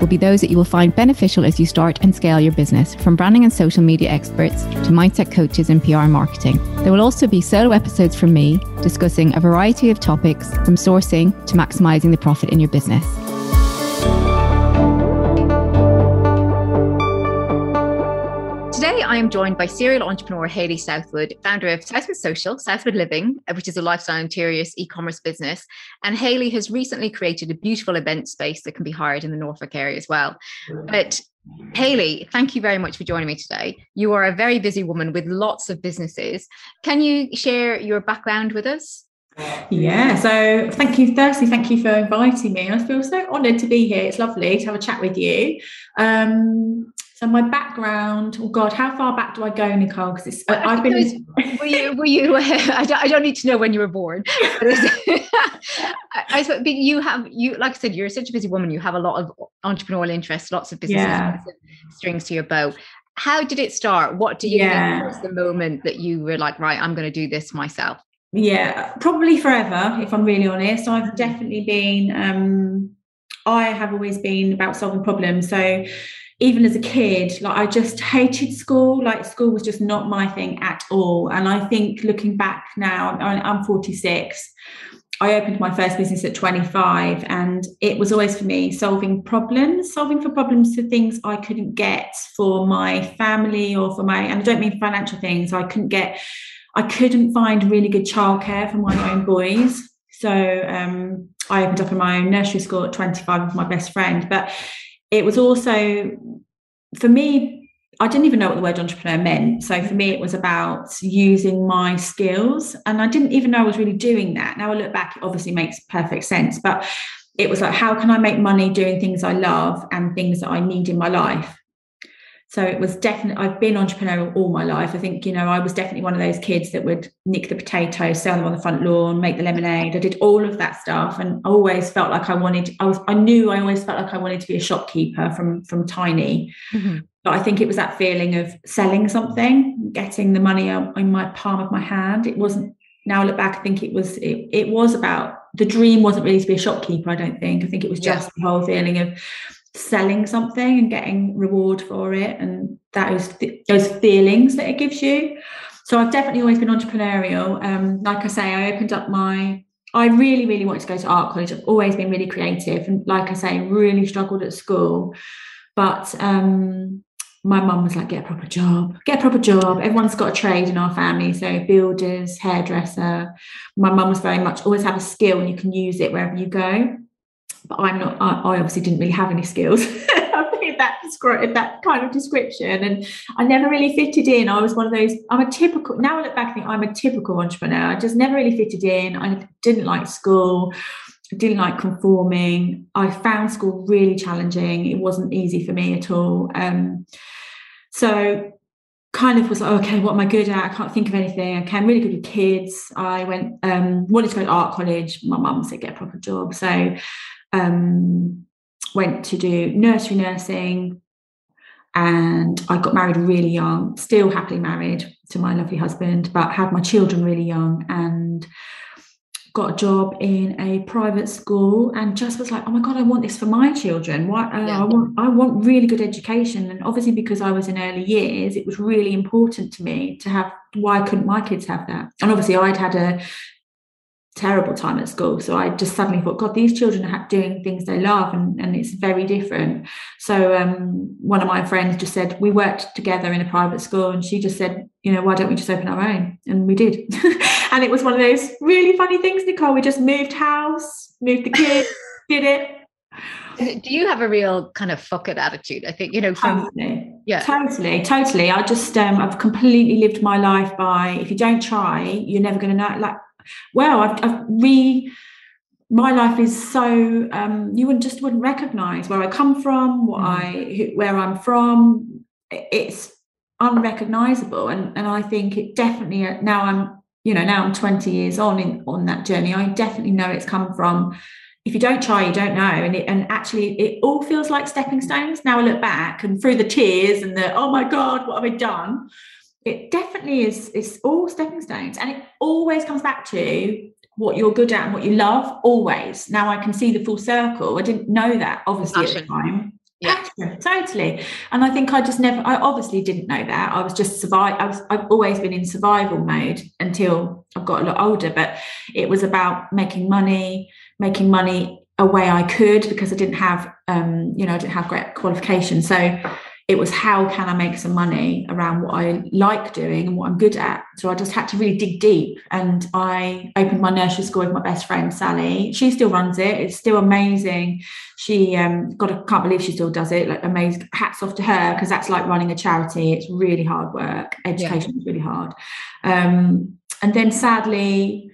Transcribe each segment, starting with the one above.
will be those that you will find beneficial as you start and scale your business, from branding and social media experts to mindset coaches and PR marketing. There will also be solo episodes from me discussing a variety of topics from sourcing to maximizing the profit in your business. Today, I am joined by serial entrepreneur Haley Southwood, founder of Southwood Social, Southwood Living, which is a lifestyle interiors e commerce business. And Haley has recently created a beautiful event space that can be hired in the Norfolk area as well. But Haley, thank you very much for joining me today. You are a very busy woman with lots of businesses. Can you share your background with us? Yeah, so thank you, Thirsty. Thank you for inviting me. I feel so honoured to be here. It's lovely to have a chat with you. Um, so my background, oh God, how far back do I go, Nicole? Because it's I, have been. were you? Were you? I, don't, I don't need to know when you were born. I, I you have you like I said, you're such a busy woman. You have a lot of entrepreneurial interests, lots of business yeah. strings to your bow. How did it start? What do you yeah. think was the moment that you were like, right, I'm going to do this myself? Yeah, probably forever. If I'm really honest, I've mm-hmm. definitely been. um I have always been about solving problems. So even as a kid, like I just hated school. Like school was just not my thing at all. And I think looking back now, I'm 46. I opened my first business at 25, and it was always for me solving problems, solving for problems for things I couldn't get for my family or for my, and I don't mean financial things. I couldn't get, I couldn't find really good childcare for my own boys. So um, I opened up in my own nursery school at 25 with my best friend. But it was also for me I didn't even know what the word entrepreneur meant. So for me, it was about using my skills. And I didn't even know I was really doing that. Now I look back, it obviously makes perfect sense. But it was like, how can I make money doing things I love and things that I need in my life? So it was definitely, I've been entrepreneurial all my life. I think, you know, I was definitely one of those kids that would nick the potatoes, sell them on the front lawn, make the lemonade. I did all of that stuff and I always felt like I wanted, I was, I knew I always felt like I wanted to be a shopkeeper from, from tiny. Mm-hmm. But I think it was that feeling of selling something, getting the money in my palm of my hand. It wasn't, now I look back, I think it was, it, it was about, the dream wasn't really to be a shopkeeper, I don't think. I think it was just yeah. the whole feeling of, selling something and getting reward for it and is those feelings that it gives you. So i've definitely always been entrepreneurial. Um, like i say i opened up my i really really wanted to go to art college. I've always been really creative and like i say really struggled at school. But um, my mum was like get a proper job get a proper job. Everyone's got a trade in our family so builders hairdresser. My mum was very much always have a skill and you can use it wherever you go but I'm not. I, I obviously didn't really have any skills. I think that that kind of description, and I never really fitted in. I was one of those. I'm a typical. Now I look back, I think I'm a typical entrepreneur. I just never really fitted in. I didn't like school. I didn't like conforming. I found school really challenging. It wasn't easy for me at all. Um, so kind of was like, okay, what am I good at? I can't think of anything. Okay, I'm really good with kids. I went, um, wanted to go to art college. My mum said, get a proper job. So um, went to do nursery nursing, and I got married really young, still happily married to my lovely husband, but had my children really young and got a job in a private school and just was like, oh my god, I want this for my children. Why uh, yeah. I want I want really good education. And obviously, because I was in early years, it was really important to me to have. Why couldn't my kids have that? And obviously, I'd had a terrible time at school. So I just suddenly thought, God, these children are doing things they love, and, and it's very different. So um, one of my friends just said, we worked together in a private school, and she just said, you know, why don't we just open our own? And we did. and it was one of those really funny things, Nicole. We just moved house, moved the kids, did it. Do you have a real kind of fuck it attitude? I think, you know, from totally. yeah, totally, totally. I just, um, I've completely lived my life by if you don't try, you're never going to know. Like, wow, I've, I've re my life is so um, you would just wouldn't recognize where I come from, what mm. I where I'm from, it's unrecognizable and and i think it definitely now i'm you know now i'm 20 years on in on that journey i definitely know it's come from if you don't try you don't know and it, and actually it all feels like stepping stones. Now i look back and through the tears and the oh my god what have i done it definitely is it's all stepping stones and it always comes back to what you're good at and what you love always. Now i can see the full circle. I didn't know that obviously Passion. at the time. Yeah. Totally. And i think i just never i obviously didn't know that. I was just survive i was i've always been in survival mode until i've got a lot older but it was about making money making money a way i could because i didn't have um you know i didn't have great qualifications. So it was how can I make some money around what I like doing and what I'm good at. So I just had to really dig deep. And I opened my nursery school with my best friend Sally. She still runs it. It's still amazing. She um got I can't believe she still does it. Like amazing. Hats off to her because that's like running a charity. It's really hard work. Education yeah. is really hard. Um, and then sadly,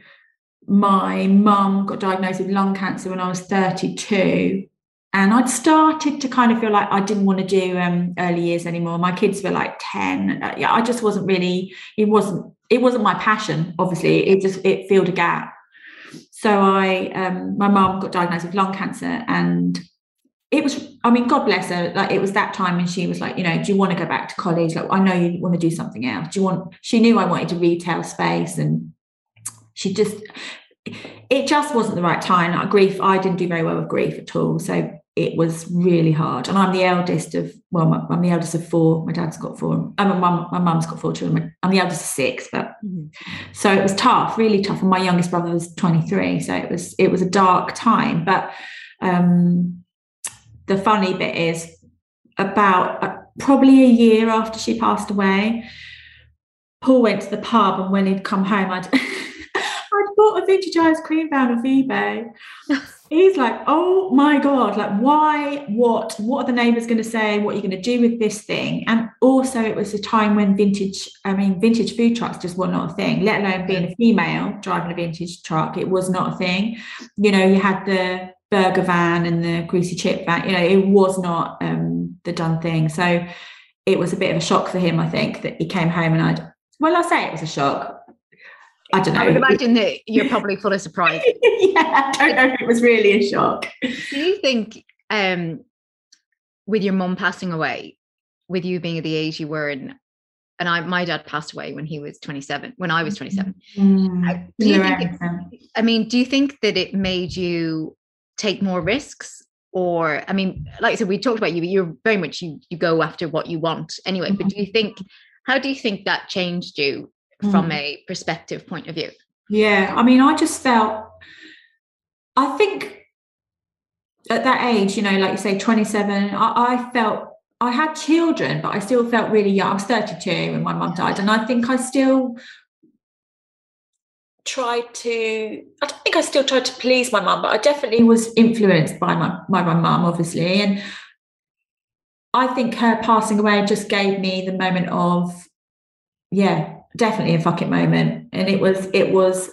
my mum got diagnosed with lung cancer when I was 32 and I'd started to kind of feel like I didn't want to do um, early years anymore. My kids were like 10. Uh, yeah, I just wasn't really, it wasn't, it wasn't my passion, obviously. It just, it filled a gap. So I, um, my mom got diagnosed with lung cancer and it was, I mean, God bless her. Like it was that time when she was like, you know, do you want to go back to college? Like, I know you want to do something else. Do you want, she knew I wanted to retail space and she just, it just wasn't the right time. Like grief, I didn't do very well with grief at all. So it was really hard. And I'm the eldest of, well, I'm the eldest of four. My dad's got four. I'm my mum, my mum's got four children. I'm the eldest of six, but mm-hmm. so it was tough, really tough. And my youngest brother was 23. So it was, it was a dark time. But um, the funny bit is about uh, probably a year after she passed away, Paul went to the pub and when he'd come home, I'd I'd bought a vintage ice cream van off eBay. he's like, oh my God, like, why, what, what are the neighbors going to say? What are you going to do with this thing? And also, it was a time when vintage, I mean, vintage food trucks just were not a thing, let alone being a female driving a vintage truck. It was not a thing. You know, you had the burger van and the greasy chip van, you know, it was not um, the done thing. So it was a bit of a shock for him, I think, that he came home and I'd, well, I say it was a shock. I don't know. I would imagine that you're probably full of surprise. yeah, I don't know if it was really a shock. Do you think um, with your mum passing away, with you being at the age you were in, and I my dad passed away when he was 27, when I was 27. Mm, do you think it, I mean, do you think that it made you take more risks? Or I mean, like I said, we talked about you, you're very much you you go after what you want anyway. Mm-hmm. But do you think how do you think that changed you from mm. a perspective point of view? Yeah, I mean, I just felt, I think at that age, you know, like you say, 27, I, I felt I had children, but I still felt really young. I was 32 when my mum died. And I think I still tried to, I don't think I still tried to please my mum, but I definitely was influenced by my, by my mum, obviously. And I think her passing away just gave me the moment of, yeah, definitely a fuck it moment. And it was, it was,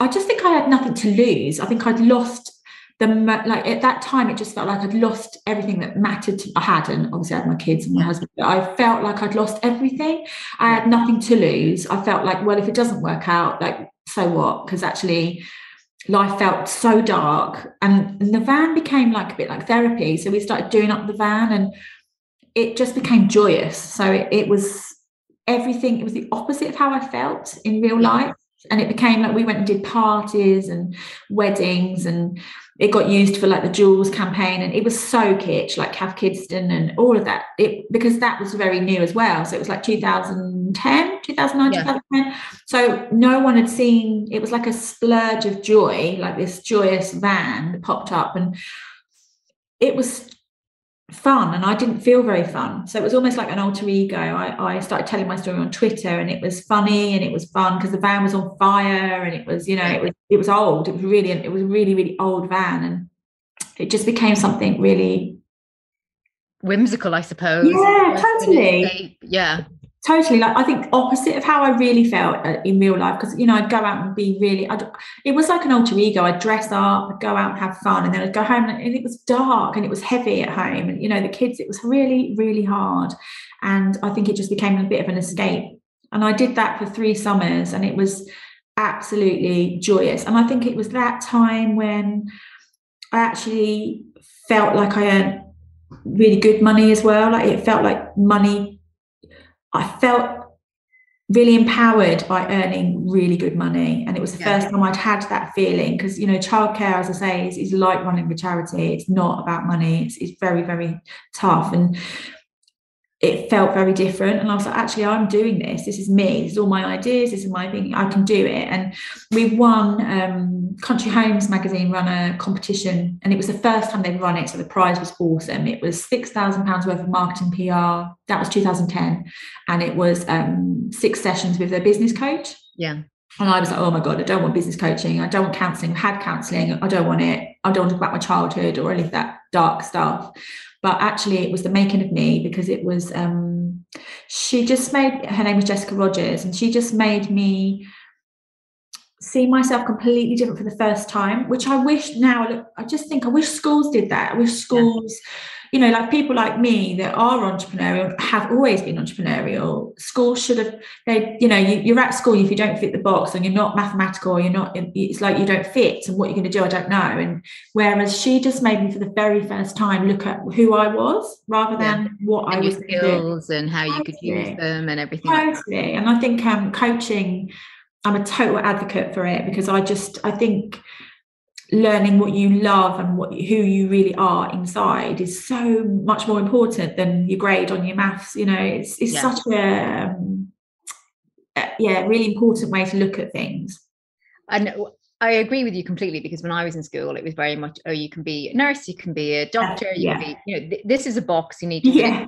I just think I had nothing to lose. I think I'd lost the like at that time it just felt like I'd lost everything that mattered. To, I hadn't obviously I had my kids and my husband, but I felt like I'd lost everything. I had nothing to lose. I felt like, well, if it doesn't work out, like so what? Because actually life felt so dark and, and the van became like a bit like therapy. So we started doing up the van and it just became joyous. So it, it was everything, it was the opposite of how I felt in real life. And it became like we went and did parties and weddings, and it got used for like the Joules campaign. And it was so kitsch, like Cath Kidston and all of that. It because that was very new as well. So it was like 2010, 2009, yeah. 2010. So no one had seen it was like a splurge of joy, like this joyous van that popped up. And it was fun and I didn't feel very fun. So it was almost like an alter ego. I, I started telling my story on Twitter and it was funny and it was fun because the van was on fire and it was, you know, it was it was old. It was really it was a really, really old van and it just became something really whimsical, I suppose. Yeah, totally. Yeah. Totally like i think opposite of how i really felt uh, in real life because you know i'd go out and be really I'd, it was like an alter ego. I'd dress up i'd go out and have fun and then i'd go home and it was dark and it was heavy at home and you know the kids it was really really hard and i think it just became a bit of an escape. And i did that for three summers and it was absolutely joyous. And i think it was that time when i actually felt like i earned really good money as well. Like it felt like money I felt really empowered by earning really good money. And it was the yeah. first time I'd had that feeling because, you know, childcare, as I say, is, is like running a charity. It's not about money. It's, it's very, very tough. And it felt very different. And I was like, actually, I'm doing this. This is me. This is all my ideas. This is my thing. I can do it. And we won um, Country Homes magazine run a competition, and it was the first time they'd run it. So the prize was awesome. It was six thousand pounds worth of marketing PR. That was 2010, and it was um, six sessions with their business coach. Yeah. And I was like, oh my God, I don't want business coaching. I don't want counseling. I had counseling. I don't want it. I don't want to talk about my childhood or any of that dark stuff but actually it was the making of me because it was um, she just made her name was Jessica Rogers and she just made me see myself completely different for the first time which I wish now look I just think I wish schools did that. I wish schools yeah you know, like people like me that are entrepreneurial have always been entrepreneurial. School should have, they, you know, you, are at school if you don't fit the box and you're not mathematical, you're not, it's like you don't fit. And what you're going to do, I don't know. And whereas she just made me for the very first time look at who I was rather than yeah. what and I was. skills and how you could use them and everything. Totally. And I think um, coaching, I'm a total advocate for it because I just, I think, learning what you love and what who you really are inside is so much more important than your grade on your maths you know it's it's yeah. such a um, yeah really important way to look at things and I agree with you completely because when I was in school, it was very much, oh, you can be a nurse, you can be a doctor, you yeah. can be, you know, th- this is a box you need to. Yeah.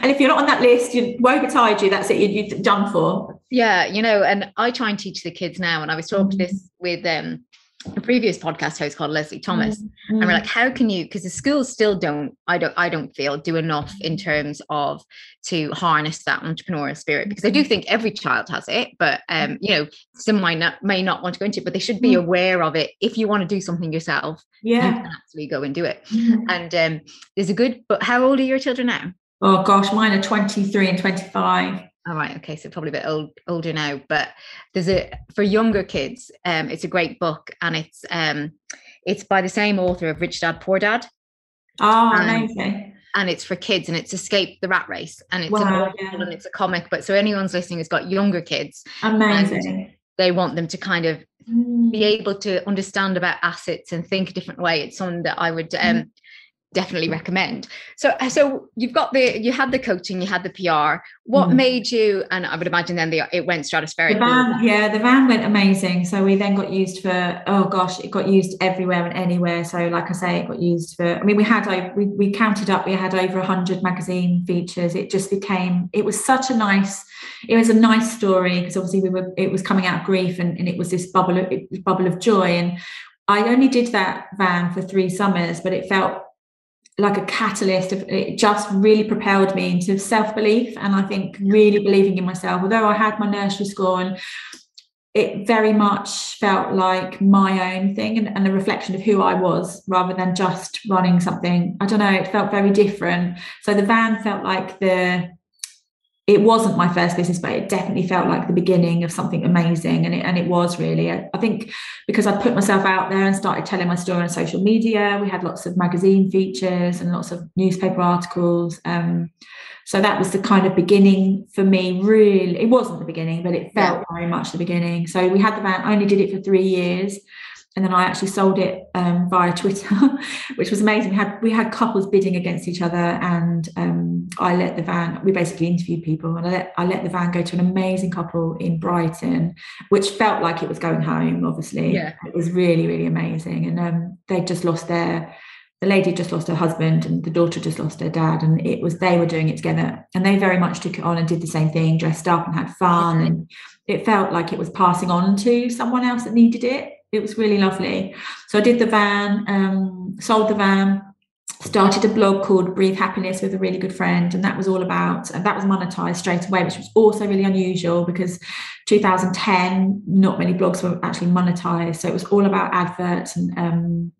And if you're not on that list, you woe betide you. That's it. You, you're done for. Yeah. You know, and I try and teach the kids now. And I was talking mm-hmm. this with um, a previous podcast host called Leslie Thomas, mm-hmm. and we're like, how can you? Because the schools still don't, I don't, I don't feel do enough in terms of to harness that entrepreneurial spirit. Because I do think every child has it, but um, you know, some might not may not want to go into it, but they should be mm-hmm. aware of it. If you want to do something yourself, yeah, you can actually go and do it. Mm-hmm. And um, there's a good. But how old are your children now? Oh gosh, mine are 23 and 25. All right. Okay. So probably a bit old, older now, but there's a for younger kids. Um, it's a great book, and it's um, it's by the same author of Rich Dad Poor Dad. Oh, amazing! And it's for kids, and it's Escape the Rat Race, and it's wow, a yeah. and it's a comic. But so anyone's listening has got younger kids. Amazing. They want them to kind of mm. be able to understand about assets and think a different way. It's something that I would um, mm definitely recommend. So, uh, so you've got the, you had the coaching, you had the PR. What mm. made you? And I would imagine then the, it went stratospheric. The van, yeah, the van went amazing. So we then got used for, oh gosh, it got used everywhere and anywhere. So, like I say, it got used for. I mean, we had, we we counted up, we had over a hundred magazine features. It just became, it was such a nice. It was a nice story because obviously we were. It was coming out of grief, and, and it was this bubble of bubble of joy. And I only did that van for three summers, but it felt like a catalyst of it just really propelled me into self-belief and i think really believing in myself although i had my nursery school and it very much felt like my own thing and, and, a reflection of who I was rather than just running something. I don't know, it felt very different. So the van felt like the it wasn't my first business, but it definitely felt like the beginning of something amazing. And it, and it was really, I, I think because I put myself out there and started telling my story on social media, we had lots of magazine features and lots of newspaper articles. Um, so that was the kind of beginning for me, really. It wasn't the beginning, but it felt yeah. very much the beginning. So we had the van, I only did it for three years and then I actually sold it um, via Twitter, which was amazing. We had we had couples bidding against each other, and um, I let the van. We basically interviewed people, and I let I let the van go to an amazing couple in Brighton, which felt like it was going home. Obviously, yeah. it was really really amazing, and um, they just lost their. The lady just lost her husband, and the daughter just lost her dad, and it was they were doing it together, and they very much took it on and did the same thing, dressed up and had fun, and it felt like it was passing on to someone else that needed it it was really lovely. So I did the van, um, sold the van, started a blog called Breathe Happiness with a really good friend, and that was all about, and that was monetized straight away, which was also really unusual because 2010, not many blogs were actually monetized. So it was all about adverts and, um,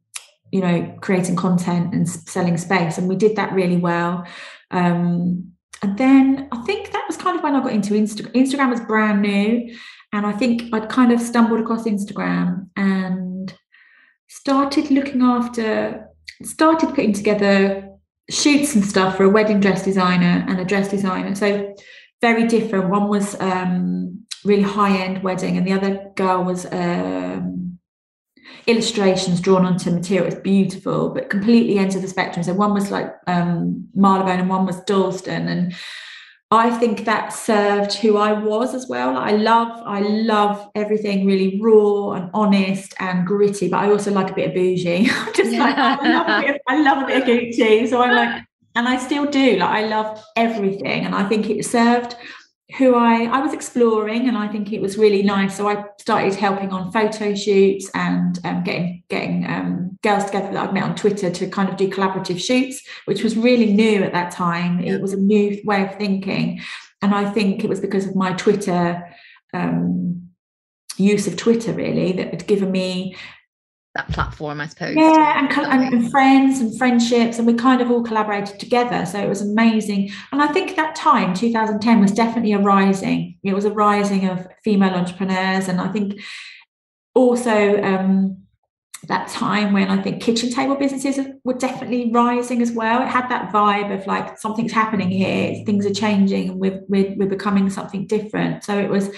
you know, creating content and selling space. And we did that really well. Um, and then I think that was kind of when I got into Instagram. Instagram was brand new. And I think I'd kind of stumbled across Instagram and started looking after started putting together shoots and stuff for a wedding dress designer and a dress designer. So very different. One was um, really high end wedding, and the other girl was um, illustrations drawn onto material. It was beautiful, but completely ends of the spectrum. So one was like um, Marylebone, and one was Dalston, and I think that served who I was as well. I love, I love everything really raw and honest and gritty, but I also like a bit of bougie. just yeah. like I love, a bit of, I love a bit of Gucci. So I'm like, and I still do. Like I love everything, and I think it served who I I was exploring, and I think it was really nice. So I started helping on photo shoots and um, getting getting um, girls together that I'd met on Twitter to kind of do collaborative shoots, which was really new at that time. It was a new way of thinking, and I think it was because of my Twitter um, use of Twitter really that had given me that platform, I suppose. Yeah, and, and, and, friends and friendships, and we kind of all collaborated together. So it was amazing. And I think that time, 2010, was definitely a rising. It was a rising of female entrepreneurs, and I think also um, that time when I think kitchen table businesses were definitely rising as well. It had that vibe of like something's happening here, things are changing, and we're we're, we're becoming something different. So it was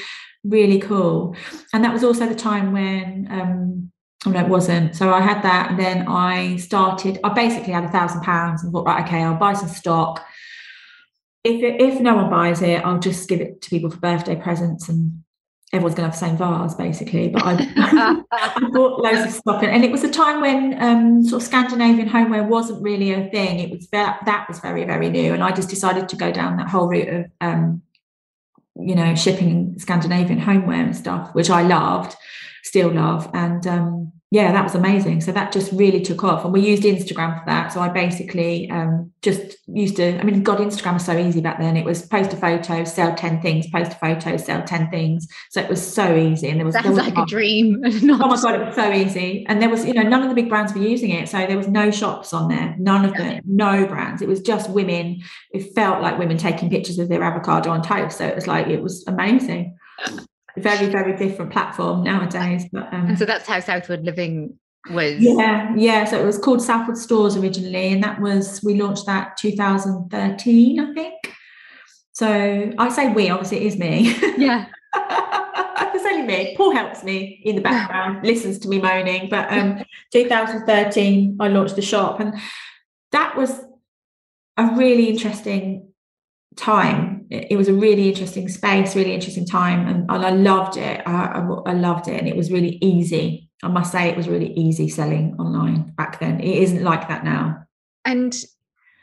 really cool, and that was also the time when. Um, no, it wasn't. So I had that, and then I started. I basically had a thousand pounds and thought, right, okay, I'll buy some stock. If it, if no one buys it, I'll just give it to people for birthday presents, and everyone's going to have the same vase, basically. But I, I bought loads of stock, and it was a time when um, sort of Scandinavian homeware wasn't really a thing. It was that that was very very new, and I just decided to go down that whole route of um, you know shipping Scandinavian homeware and stuff, which I loved still love. And um, yeah, that was amazing. So that just really took off. And we used Instagram for that. So I basically um, just used to, I mean, God, Instagram was so easy back then. It was post a photo, sell 10 things, post a photo, sell 10 things. So it was so easy. And there was, Sounds like a dream. oh my God, it was so easy. And there was, you know, none of the big brands were using it. So there was no shops on there, none of them, no brands. It was just women. It felt like women taking pictures of their avocado on toast. So it was like, it was amazing very very different platform nowadays but um, and so that's how southwood living was. Yeah yeah so it was called southwood stores originally and that was we launched that 2013 i think. So i say we obviously it is me. Yeah. It's only me. Paul helps me in the background listens to me moaning but um 2013 i launched the shop and that was a really interesting time. It, was a really interesting space, really interesting time, and, and I loved it. I, I, I, loved it, and it was really easy. I must say, it was really easy selling online back then. It isn't like that now. And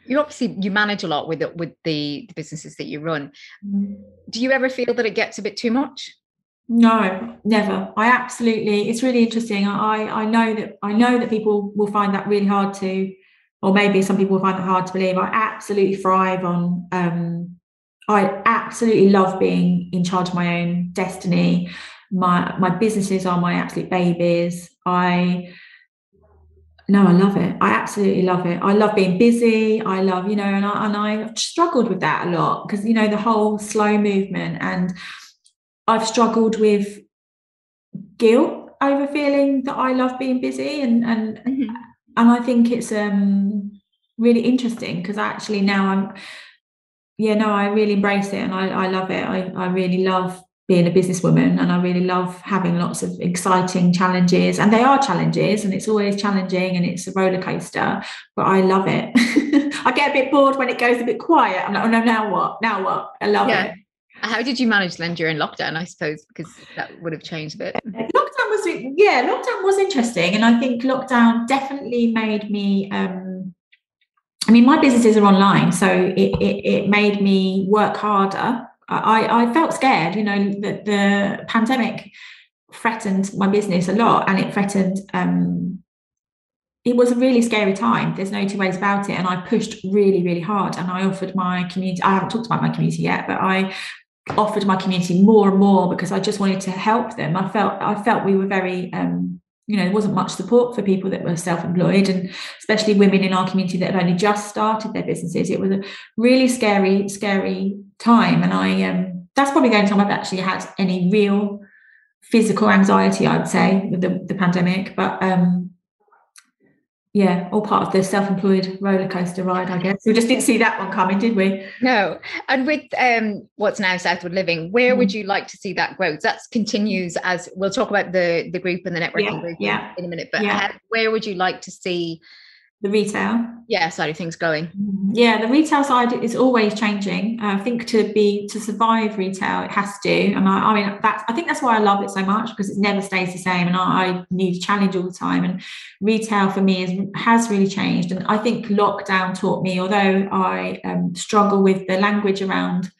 you obviously you manage a lot with it with the, the businesses that you run. Mm. Do you ever feel that it gets a bit too much? No, never. I absolutely. It's really interesting. I I know that I know that people will find that really hard to or maybe some people find it hard to believe. I absolutely thrive on. Um, I absolutely love being in charge of my own destiny. My my businesses are my absolute babies. I no, I love it. I absolutely love it. I love being busy. I love, you know, and I and I struggled with that a lot because you know the whole slow movement, and I've struggled with guilt over feeling that I love being busy and and mm-hmm and I think it's um really interesting because actually now I'm yeah no I really embrace it and I, I love it. I, I really love being a businesswoman and I really love having lots of exciting challenges and they are challenges and it's always challenging and it's a roller coaster but I love it. I get a bit bored when it goes a bit quiet. I'm like oh no now what? Now what? I love yeah. it. How did you manage then during lockdown I suppose because that would have changed a bit. Lockdown was yeah, lockdown was interesting, and I think lockdown definitely made me. Um, I mean, my businesses are online, so it, it, it made me work harder. I, I felt scared, you know, that the pandemic threatened my business a lot, and it threatened um, it was a really scary time. There's no two ways about it. And I pushed really, really hard. And I offered my community, I haven't talked about my community yet, but I offered my community more and more because I just wanted to help them. I felt I felt we were very um, you know, there wasn't much support for people that were self-employed and especially women in our community that had only just started their businesses. It was a really scary, scary time. And I um that's probably the only time I've actually had any real physical anxiety, I'd say, with the, the pandemic. But um yeah, all part of the self-employed roller coaster ride, I guess. We just didn't see that one coming, did we? No. And with um, what's now Southwood Living, where mm. would you like to see that growth? That continues as we'll talk about the the group and the networking yeah, group yeah. in a minute. But yeah. how, where would you like to see the retail. Yeah side of things going. Mm-hmm. yeah the retail side is always changing. Uh, i think to be to survive retail it has to. And I, I, mean that's i think that's why i love it so much because it never stays the same. And I, I need challenge all the time. And retail for me is, has really changed. And i think lockdown taught me although i um, struggle with the language around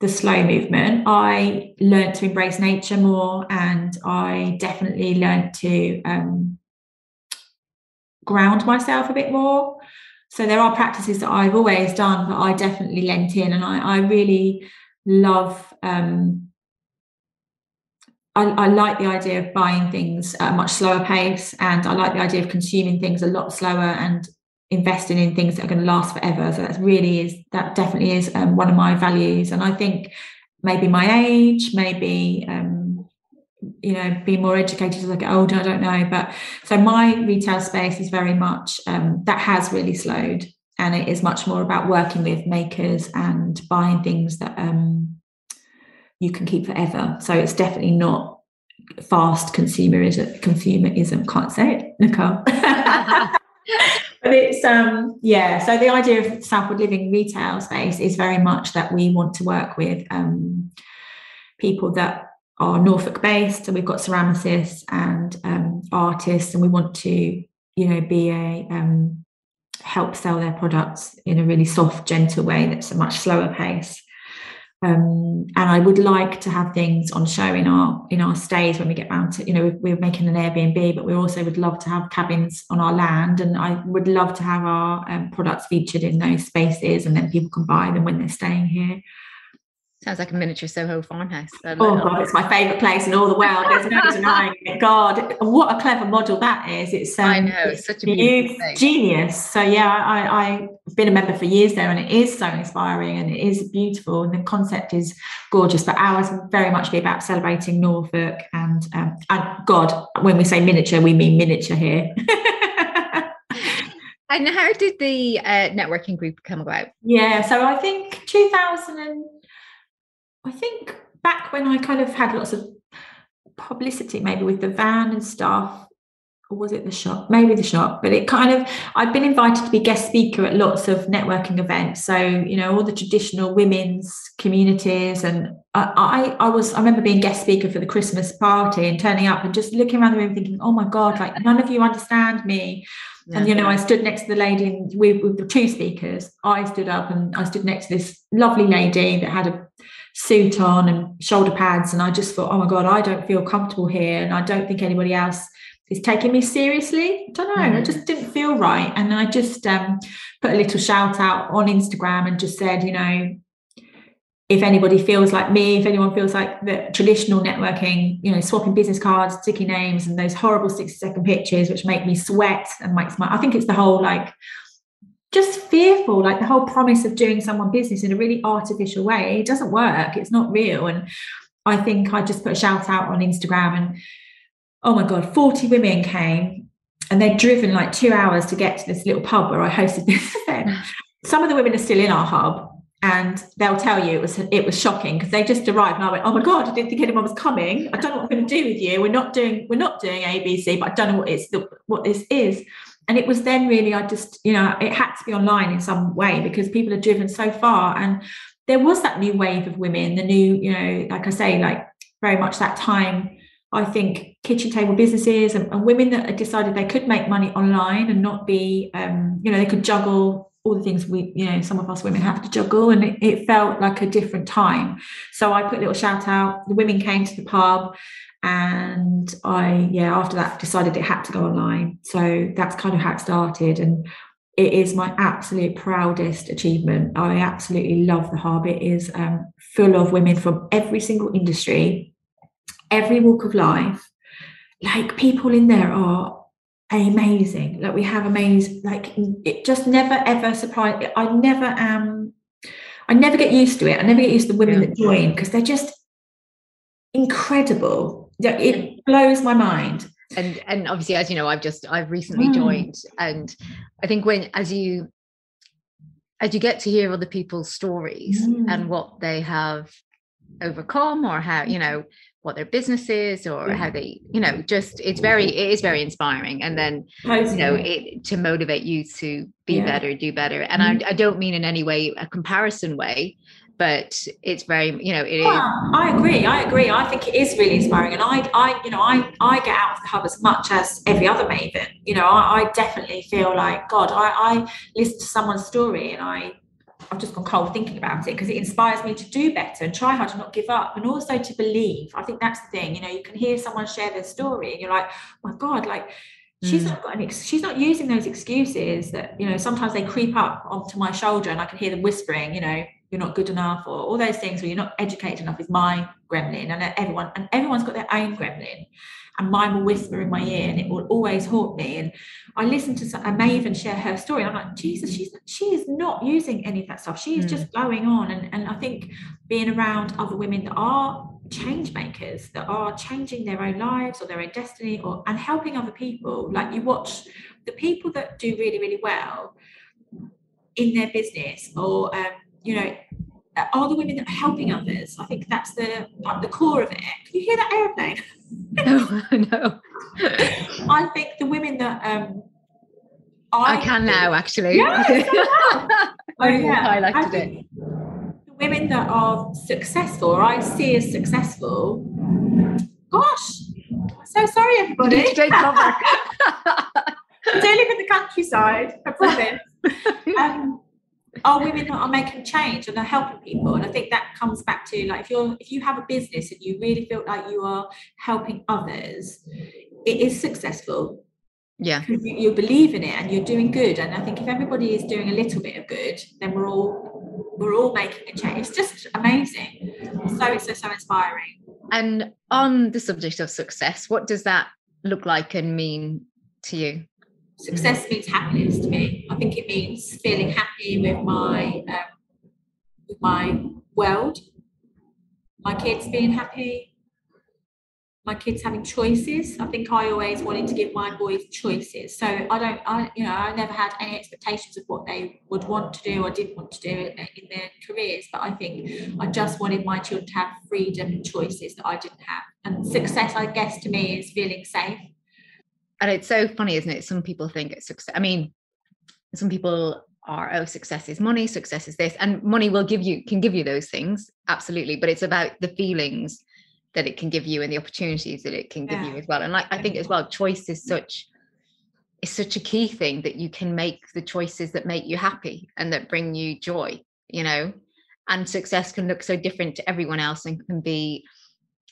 the slow movement i learned to embrace nature more. And i definitely learned to um, ground myself a bit more. So there are practices that I've always done, but I definitely lent in, and I, I really love. Um, I, I, like the idea of buying things at a much slower pace, and I like the idea of consuming things a lot slower and investing in things that are going to last forever. So that really is that definitely is um, one of my values, and I think maybe my age, maybe um, you know be more educated as I get older. I don't know, but so my retail space is very much um, that has really slowed, and it is much more about working with makers and buying things that um, you can keep forever. So it's definitely not fast consumerism. Consumerism, can't say it, Nicole. but it's um yeah so the idea of southwood living retail space is very much that we want to work with um people that are Norfolk based, and we've got ceramicists and um, artists, and we want to, you know, be a um, help sell their products in a really soft, gentle way that's a much slower pace. Um, and I would like to have things on show in our in our stays when we get round to, you know, we're making an Airbnb, but we also would love to have cabins on our land, and I would love to have our um, products featured in those spaces, and then people can buy them when they're staying here. Sounds like a miniature Soho farmhouse. Oh God, it's my favourite place in all the world. There's no denying it. God, what a clever model that is. It's um, I know it's such a youth genius. So yeah, I, I've been a member for years there, and it is so inspiring and it is beautiful, and the concept is gorgeous. But ours very much be about celebrating Norfolk and um, and God, when we say miniature, we mean miniature here. and how did the uh, networking group come about? Yeah, so I think 2000. I think back when I kind of had lots of publicity, maybe with the van and stuff, or was it the shop? Maybe the shop, but it kind of, I've been invited to be guest speaker at lots of networking events. So, you know, all the traditional women's communities. And I, I, I was, I remember being guest speaker for the Christmas party and turning up and just looking around the room thinking, oh my God, like none of you understand me. Yeah. And you know, I stood next to the lady with, with the two speakers. I stood up and I stood next to this lovely lady that had a suit on and shoulder pads. And I just thought, oh my God, I don't feel comfortable here. And I don't think anybody else is taking me seriously. I don't know. Mm. I just didn't feel right. And I just um, put a little shout out on Instagram and just said, you know, if anybody feels like me, if anyone feels like the traditional networking, you know, swapping business cards, sticky names, and those horrible 60 second pictures, which make me sweat and makes my, I think it's the whole like just fearful like the whole promise of doing someone business in a really artificial way. It doesn't work. It's not real. And i think i just put a shout out on instagram and oh my god 40 women came and they'd driven like two hours to get to this little pub where i hosted this event. Mm. Some of the women are still in our hub and they'll tell you it was it was shocking because they just arrived and I went, oh my god, I didn't think anyone was coming. I don't know what I'm going to do with you. We're not doing we're not doing ABC, but I don't know what it's what this is and it was then really i just you know it had to be online in some way because people are driven so far. And there was that new wave of women the new you know like i say like very much that time i think kitchen table businesses and, and women that had decided they could make money online and not be um, you know they could juggle all the things we, you know, some of us women have to juggle, and it, it felt like a different time. So I put a little shout out. The women came to the pub, and I, yeah, after that decided it had to go online. So that's kind of how it started, and it is my absolute proudest achievement. I absolutely love the hub. It is um, full of women from every single industry, every walk of life. Like people in there are amazing. Like we have amazing, like it just never ever surprised. I never am, I never get used to it. I never get used to the women yeah. that join because they're just incredible. It blows my mind. And and obviously, as you know, I've just I've recently mm. joined, and I think when as you as you get to hear other people's stories mm. and what they have overcome or how you know what their business is or how they you know just it's very it is very inspiring. And then you know it to motivate you to be yeah. better do better. And mm-hmm. I, I don't mean in any way a comparison way but it's very you know it yeah, is. I agree I agree. I think it is really inspiring. And I I you know I I get out of the hub as much as every other maven. You know I, I definitely feel like God I I listen to someone's story and I I've just gone cold thinking about it because it inspires me to do better and try hard to not give up and also to believe. I think that's the thing. You know, you can hear someone share their story and you're like, oh my God, like she's mm. not got any she's not using those excuses that, you know, sometimes they creep up onto my shoulder and I can hear them whispering, you know, you're not good enough or all those things or you're not educated enough is my gremlin and everyone and everyone's got their own gremlin and mine will whisper in my ear and it will always haunt me. And I listen to I may even share her story. I'm like, Jesus, she's she is not using any of that stuff. She is mm. just going on. And, and I think being around other women that are change makers, that are changing their own lives or their own destiny or and helping other people. Like you watch the people that do really, really well in their business or um, you know are the women that are helping others. I think that's the like the core of it. Can you hear that airplane? no, no. I think the women that um I, I can now actually. Yeah, oh, yeah. highlighted it. The women that are successful, or I see as successful. Gosh, I'm so sorry, everybody. Straight cover. I do live in the countryside. I promise. Um, are women that are making change and are helping people? And i think that comes back to like if you're if you have a business and you really feel like you are helping others it is successful. Yeah. You, you believe in it and you're doing good. And i think if everybody is doing a little bit of good then we're all we're all making a change. It's just amazing. So it's so, so inspiring. And on the subject of success what does that look like and mean to you success means happiness to me. I think it means feeling happy with my um, with my world, my kids being happy, my kids having choices. I think I always wanted to give my boys choices. So I don't, I you know, I never had any expectations of what they would want to do or didn't want to do in their careers. But I think I just wanted my children to have freedom and choices that I didn't have. And success, I guess, to me is feeling safe and it's so funny, isn't it? Some people think it's success. I mean, some people are, oh, success is money, success is this, and money will give you can give you those things, absolutely. But it's about the feelings that it can give you and the opportunities that it can give yeah. you as well. And like I think as well, choice is such is such a key thing that you can make the choices that make you happy and that bring you joy, you know. And success can look so different to everyone else and can be,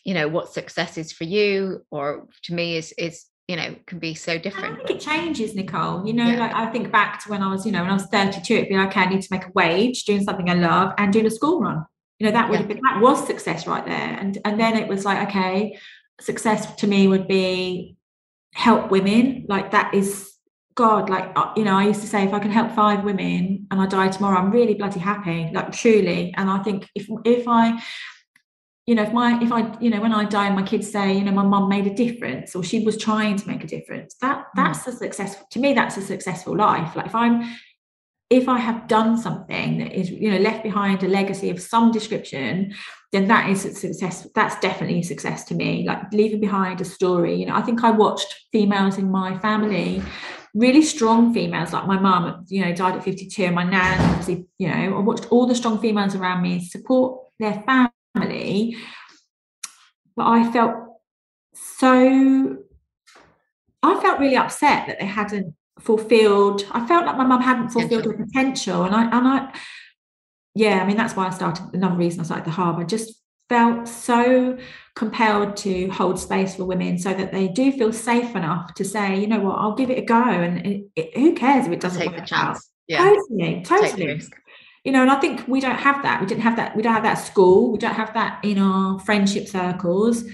you know, what success is for you or to me is is you know can be so different. I think it changes, Nicole. You know, yeah. like I think back to when I was, you know, when I was 32, it'd be like, okay, I need to make a wage, doing something I love, and doing a school run. You know, that would yeah. have been that was success right there. And and then it was like, okay, success to me would be help women. Like that is God, like uh, you know, I used to say if I can help five women and I die tomorrow, I'm really bloody happy, like truly. And I think if if I you know, if my if I, you know, when I die and my kids say, you know, my mum made a difference or she was trying to make a difference, that mm. that's a successful to me, that's a successful life. Like if I'm if I have done something that is, you know, left behind a legacy of some description, then that is a success. That's definitely a success to me. Like leaving behind a story. You know, I think I watched females in my family, really strong females, like my mum, you know, died at 52, and my nan, obviously, you know, I watched all the strong females around me support their family, but I felt so I felt really upset that they hadn't fulfilled. I felt like my mum hadn't fulfilled her potential, and I and I, yeah, I mean that's why I started. Another reason I started the hub. I just felt so compelled to hold space for women so that they do feel safe enough to say, you know what, I'll give it a go, and it, it, who cares if it doesn't Take work out? Yeah. Totally, totally. You know, and I think we don't have that. We didn't have that. We don't have that at school. We don't have that in our friendship circles.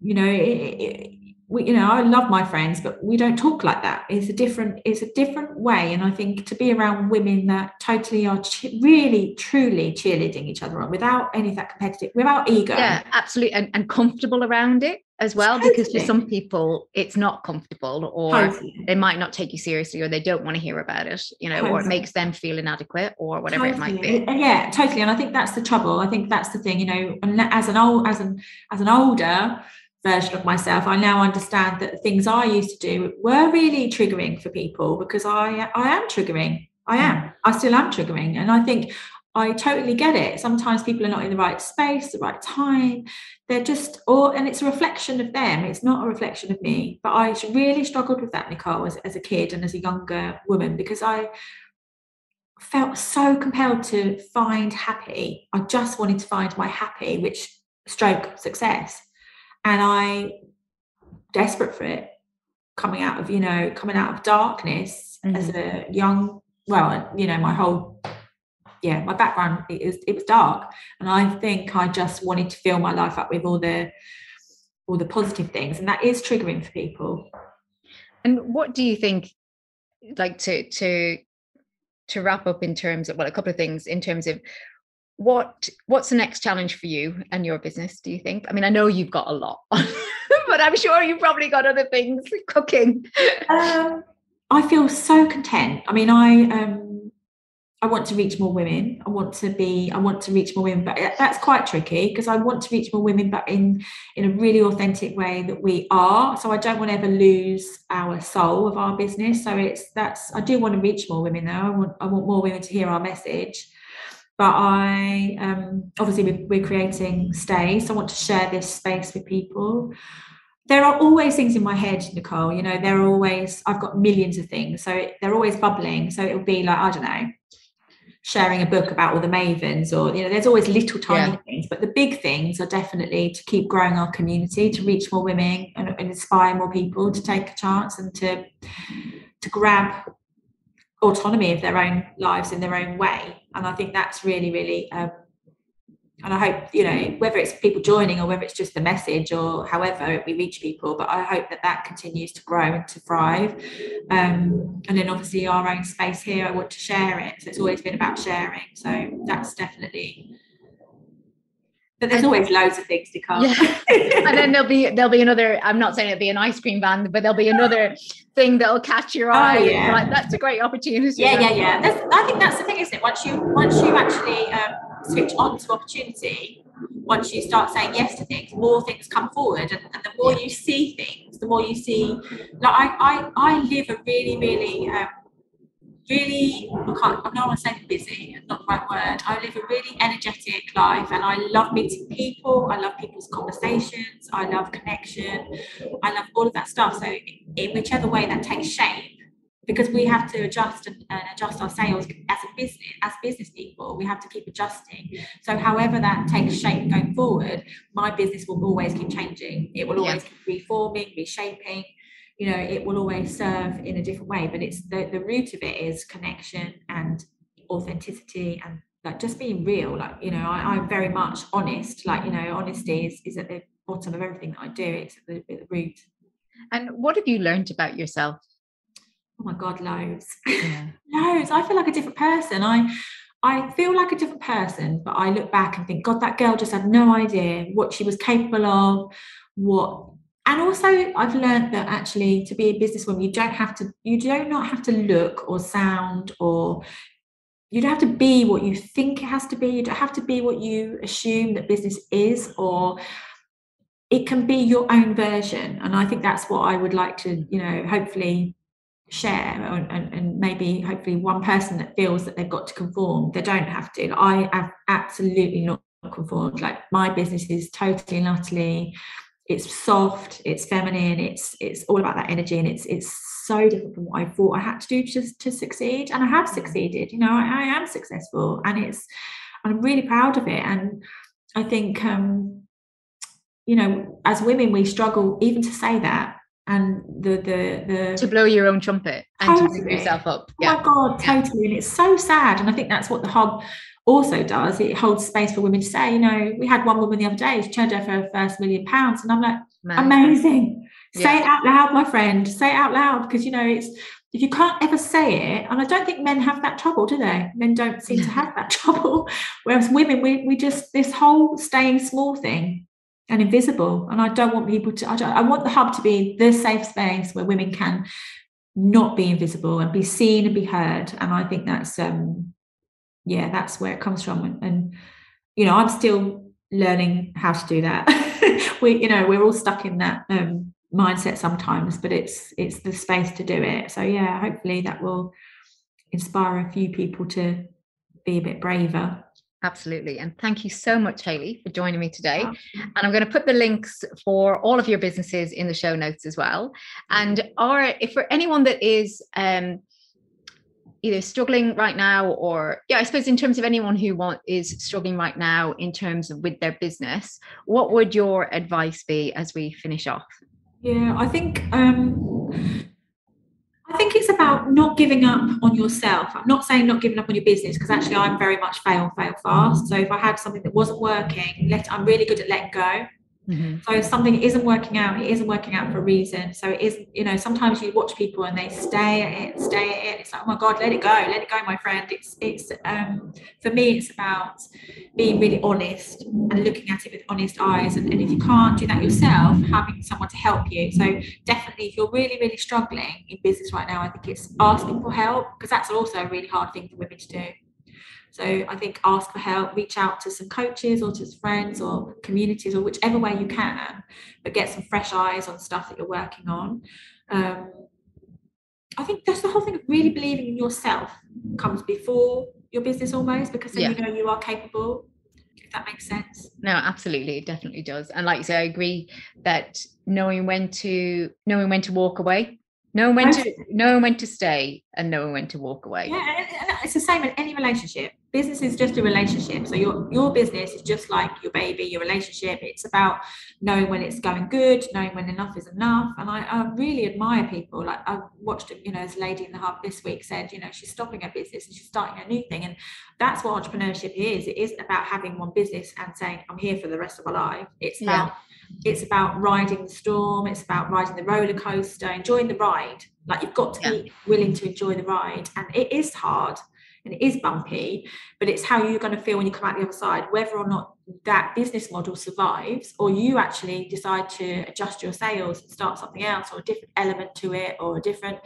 You know, it, we, you know, I love my friends, but we don't talk like that. It's a different, it's a different way. And I think to be around women that totally are really, truly cheerleading each other on without any of that competitive, without ego. Yeah, absolutely. And, and comfortable around it as well, Totally. because for some people it's not comfortable or Totally. they might not take you seriously or they don't want to hear about it, you know, or it makes them feel inadequate or whatever it might be. Yeah, totally. And I think that's the trouble. I think that's the thing, you know, and as an old as an as an older version of myself, I now understand that the things I used to do were really triggering for people because I I am triggering. I am. Mm. I still am triggering. And I think I totally get it. Sometimes people are not in the right space, the right time. They're just, or, and it's a reflection of them. It's not a reflection of me. But I really struggled with that, Nicole, as, as a kid and as a younger woman, because I felt so compelled to find happy. I just wanted to find my happy, which stroke success. And I desperate for it coming out of, you know, coming out of darkness as mm-hmm. a young, well, you know, my whole yeah, my background it was it was dark. And I think I just wanted to fill my life up with all the all the positive things. And that is triggering for people. And what do you think, like to to to wrap up in terms of well, a couple of things in terms of what what's the next challenge for you and your business? Do you think? I mean, I know you've got a lot, but I'm sure you've probably got other things cooking. Um, I feel so content. I mean, I um I want to reach more women. I want to be, I want to reach more women, but that's quite tricky because I want to reach more women, but in in a really authentic way that we are. So I don't want to ever lose our soul of our business. So it's that's I do want to reach more women though. I want I want more women to hear our message. But I um obviously we're, we're creating. So I want to share this space with people there are always things in my head, Nicole. You know, there are always, I've got millions of things. So they're always bubbling. So it'll be like, I don't know, sharing a book about all the mavens, or, you know, there's always little tiny Yeah. things. But the big things are definitely to keep growing our community, to reach more women and, and inspire more people to take a chance and to to grab autonomy of their own lives in their own way. And I think that's really, really um, and I hope you know whether it's people joining or whether it's just the message or however we reach people. But I hope that that continues to grow and to thrive. Um, and then obviously our own space here, I want to share it. So it's always been about sharing. So that's definitely. But there's And- always loads of things to come. Yeah. and then there'll be there'll be another. I'm not saying it'll be an ice cream van, but there'll be another thing that'll catch your eye. and you're yeah. like, that's a great opportunity. yeah yeah yeah that's, i think that's the thing isn't it once you once you actually um, switch on to opportunity once you start saying yes to things more things come forward. And, and the more you see things the more you see like i i, I live a really really um, really I can't I don't want to say busy it's not the right word. I live a really energetic life and I love meeting people I love people's conversations I love connection I love all of that stuff. So in whichever way that takes shape because we have to adjust and, adjust our sails as a business as business people we have to keep adjusting. So however that takes shape going forward my business will always keep changing. It will always keep reforming reshaping you know it will always serve in a different way. But it's the, the root of it is connection and authenticity and like just being real. Like you know I, i'm very much honest. Like you know honesty is, is at the bottom of everything that i do. It's at the, at the root. And what have you learned about yourself? Oh my god loads. Yeah. loads. I feel like a different person. I i feel like a different person but i look back and think god that girl just had no idea what she was capable of what and also i've learned that actually to be a businesswoman you don't have to you do not have to look or sound or you don't have to be what you think it has to be. You don't have to be what you assume that business is or it can be your own version. And i think that's what i would like to you know hopefully share and, and, and maybe hopefully one person that feels that they've got to conform they don't have to i have absolutely not conformed like my business is totally and utterly it's soft, it's feminine, it's it's all about that energy, and it's it's so different from what I thought I had to do to, to succeed. And I have succeeded, you know, I, I am successful and it's I'm really proud of it. And I think um, you know, as women we struggle even to say that and the the the to blow your own trumpet and totally. to pick yourself up. Yeah. Oh my god, totally. And it's so sad. And I think that's what the hub also does. It holds space for women to say, you know, we had one woman the other day, she turned over her first million pounds. And I'm like, Man. amazing. Yeah. Say it out loud, my friend. Say it out loud. Because you know, it's if you can't ever say it, and I don't think men have that trouble, do they? Men don't seem to have that trouble. Whereas women, we we just this whole staying small thing and invisible. And I don't want people to, I, don't, I want the hub to be the safe space where women can not be invisible and be seen and be heard. And I think that's, um, yeah, that's where it comes from. And, and you know, I'm still learning how to do that. we, you know, we're all stuck in that um, mindset sometimes, but it's it's the space to do it. So yeah, hopefully that will inspire a few people to be a bit braver Absolutely. And thank you so much, Hayley, for joining me today. And I'm going to put the links for all of your businesses in the show notes as well. And are if for anyone that is um, either struggling right now or yeah, I suppose in terms of anyone who want is struggling right now in terms of with their business, what would your advice be as we finish off? Yeah, I think um I think it's about not giving up on yourself. I'm not saying not giving up on your business because actually I'm very much fail, fail fast. So if I had something that wasn't working, let I'm really good at letting go. Mm-hmm. So if something isn't working out, it isn't working out for a reason. So it is, you know, sometimes you watch people and they stay at it, stay at it. It's like, oh my God, let it go, let it go, my friend. It's it's um for me, it's about being really honest and looking at it with honest eyes. And, and if you can't do that yourself, having someone to help you. So definitely if you're really, really struggling in business right now, I think it's asking for help because that's also a really hard thing for women to do. So I think ask for help, reach out to some coaches or to friends or communities or whichever way you can, but get some fresh eyes on stuff that you're working on. Um, I think that's the whole thing of really believing in yourself comes before your business almost because then yeah. you know you are capable if that makes sense no absolutely it definitely does and like you say i agree that knowing when to knowing when to walk away knowing when to knowing when to stay and knowing when to walk away yeah the same in any relationship. Business is just a relationship. So your your business is just like your baby your relationship. It's about knowing when it's going good knowing when enough is enough. And i, I really admire people. Like i watched you know as a lady in the hub this week said you know she's stopping her business and she's starting a new thing. And that's what entrepreneurship is. It isn't about having one business and saying i'm here for the rest of my life. It's about it's about riding the storm. It's about riding the roller coaster enjoying the ride. Like you've got to yeah. be willing to enjoy the ride. And it is hard and it is bumpy, but it's how you're going to feel when you come out the other side, whether or not that business model survives, or you actually decide to adjust your sails and start something else, or a different element to it, or a different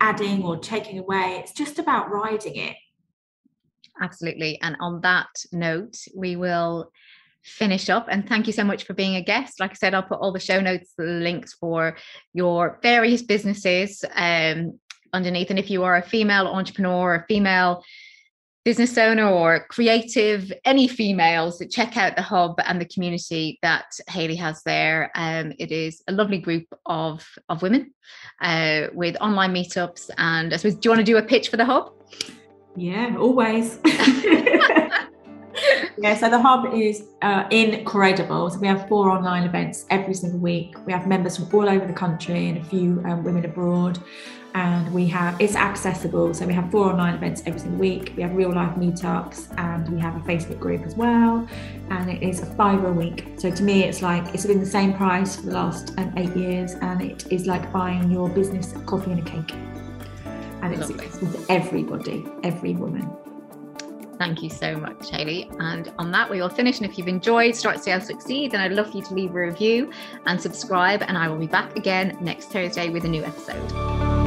adding or taking away. It's just about riding it. Absolutely. And on that note, we will finish up and thank you so much for being a guest like i said i'll put all the show notes the links for your various businesses um, underneath. And if you are a female entrepreneur, a female business owner or creative, any females, check out the hub and the community that Hayley has there. Um, it is a lovely group of, of women uh, with online meetups. And I suppose, do you want to do a pitch for the hub? Yeah, always. yeah, so the hub is uh, incredible. So we have four online events every single week. We have members from all over the country and a few um, women abroad and we have it's accessible so we have four online events every single week we have real life meetups and we have a facebook group as well and it is a five a week so to me it's like it's been the same price for the last um, eight years and it is like buying your business coffee and a cake and it's accessible to everybody every woman Thank you so much, Hayley. And on that, we will finish. And if you've enjoyed Start Sales Succeed, then I'd love for you to leave a review and subscribe. And I will be back again next Thursday with a new episode.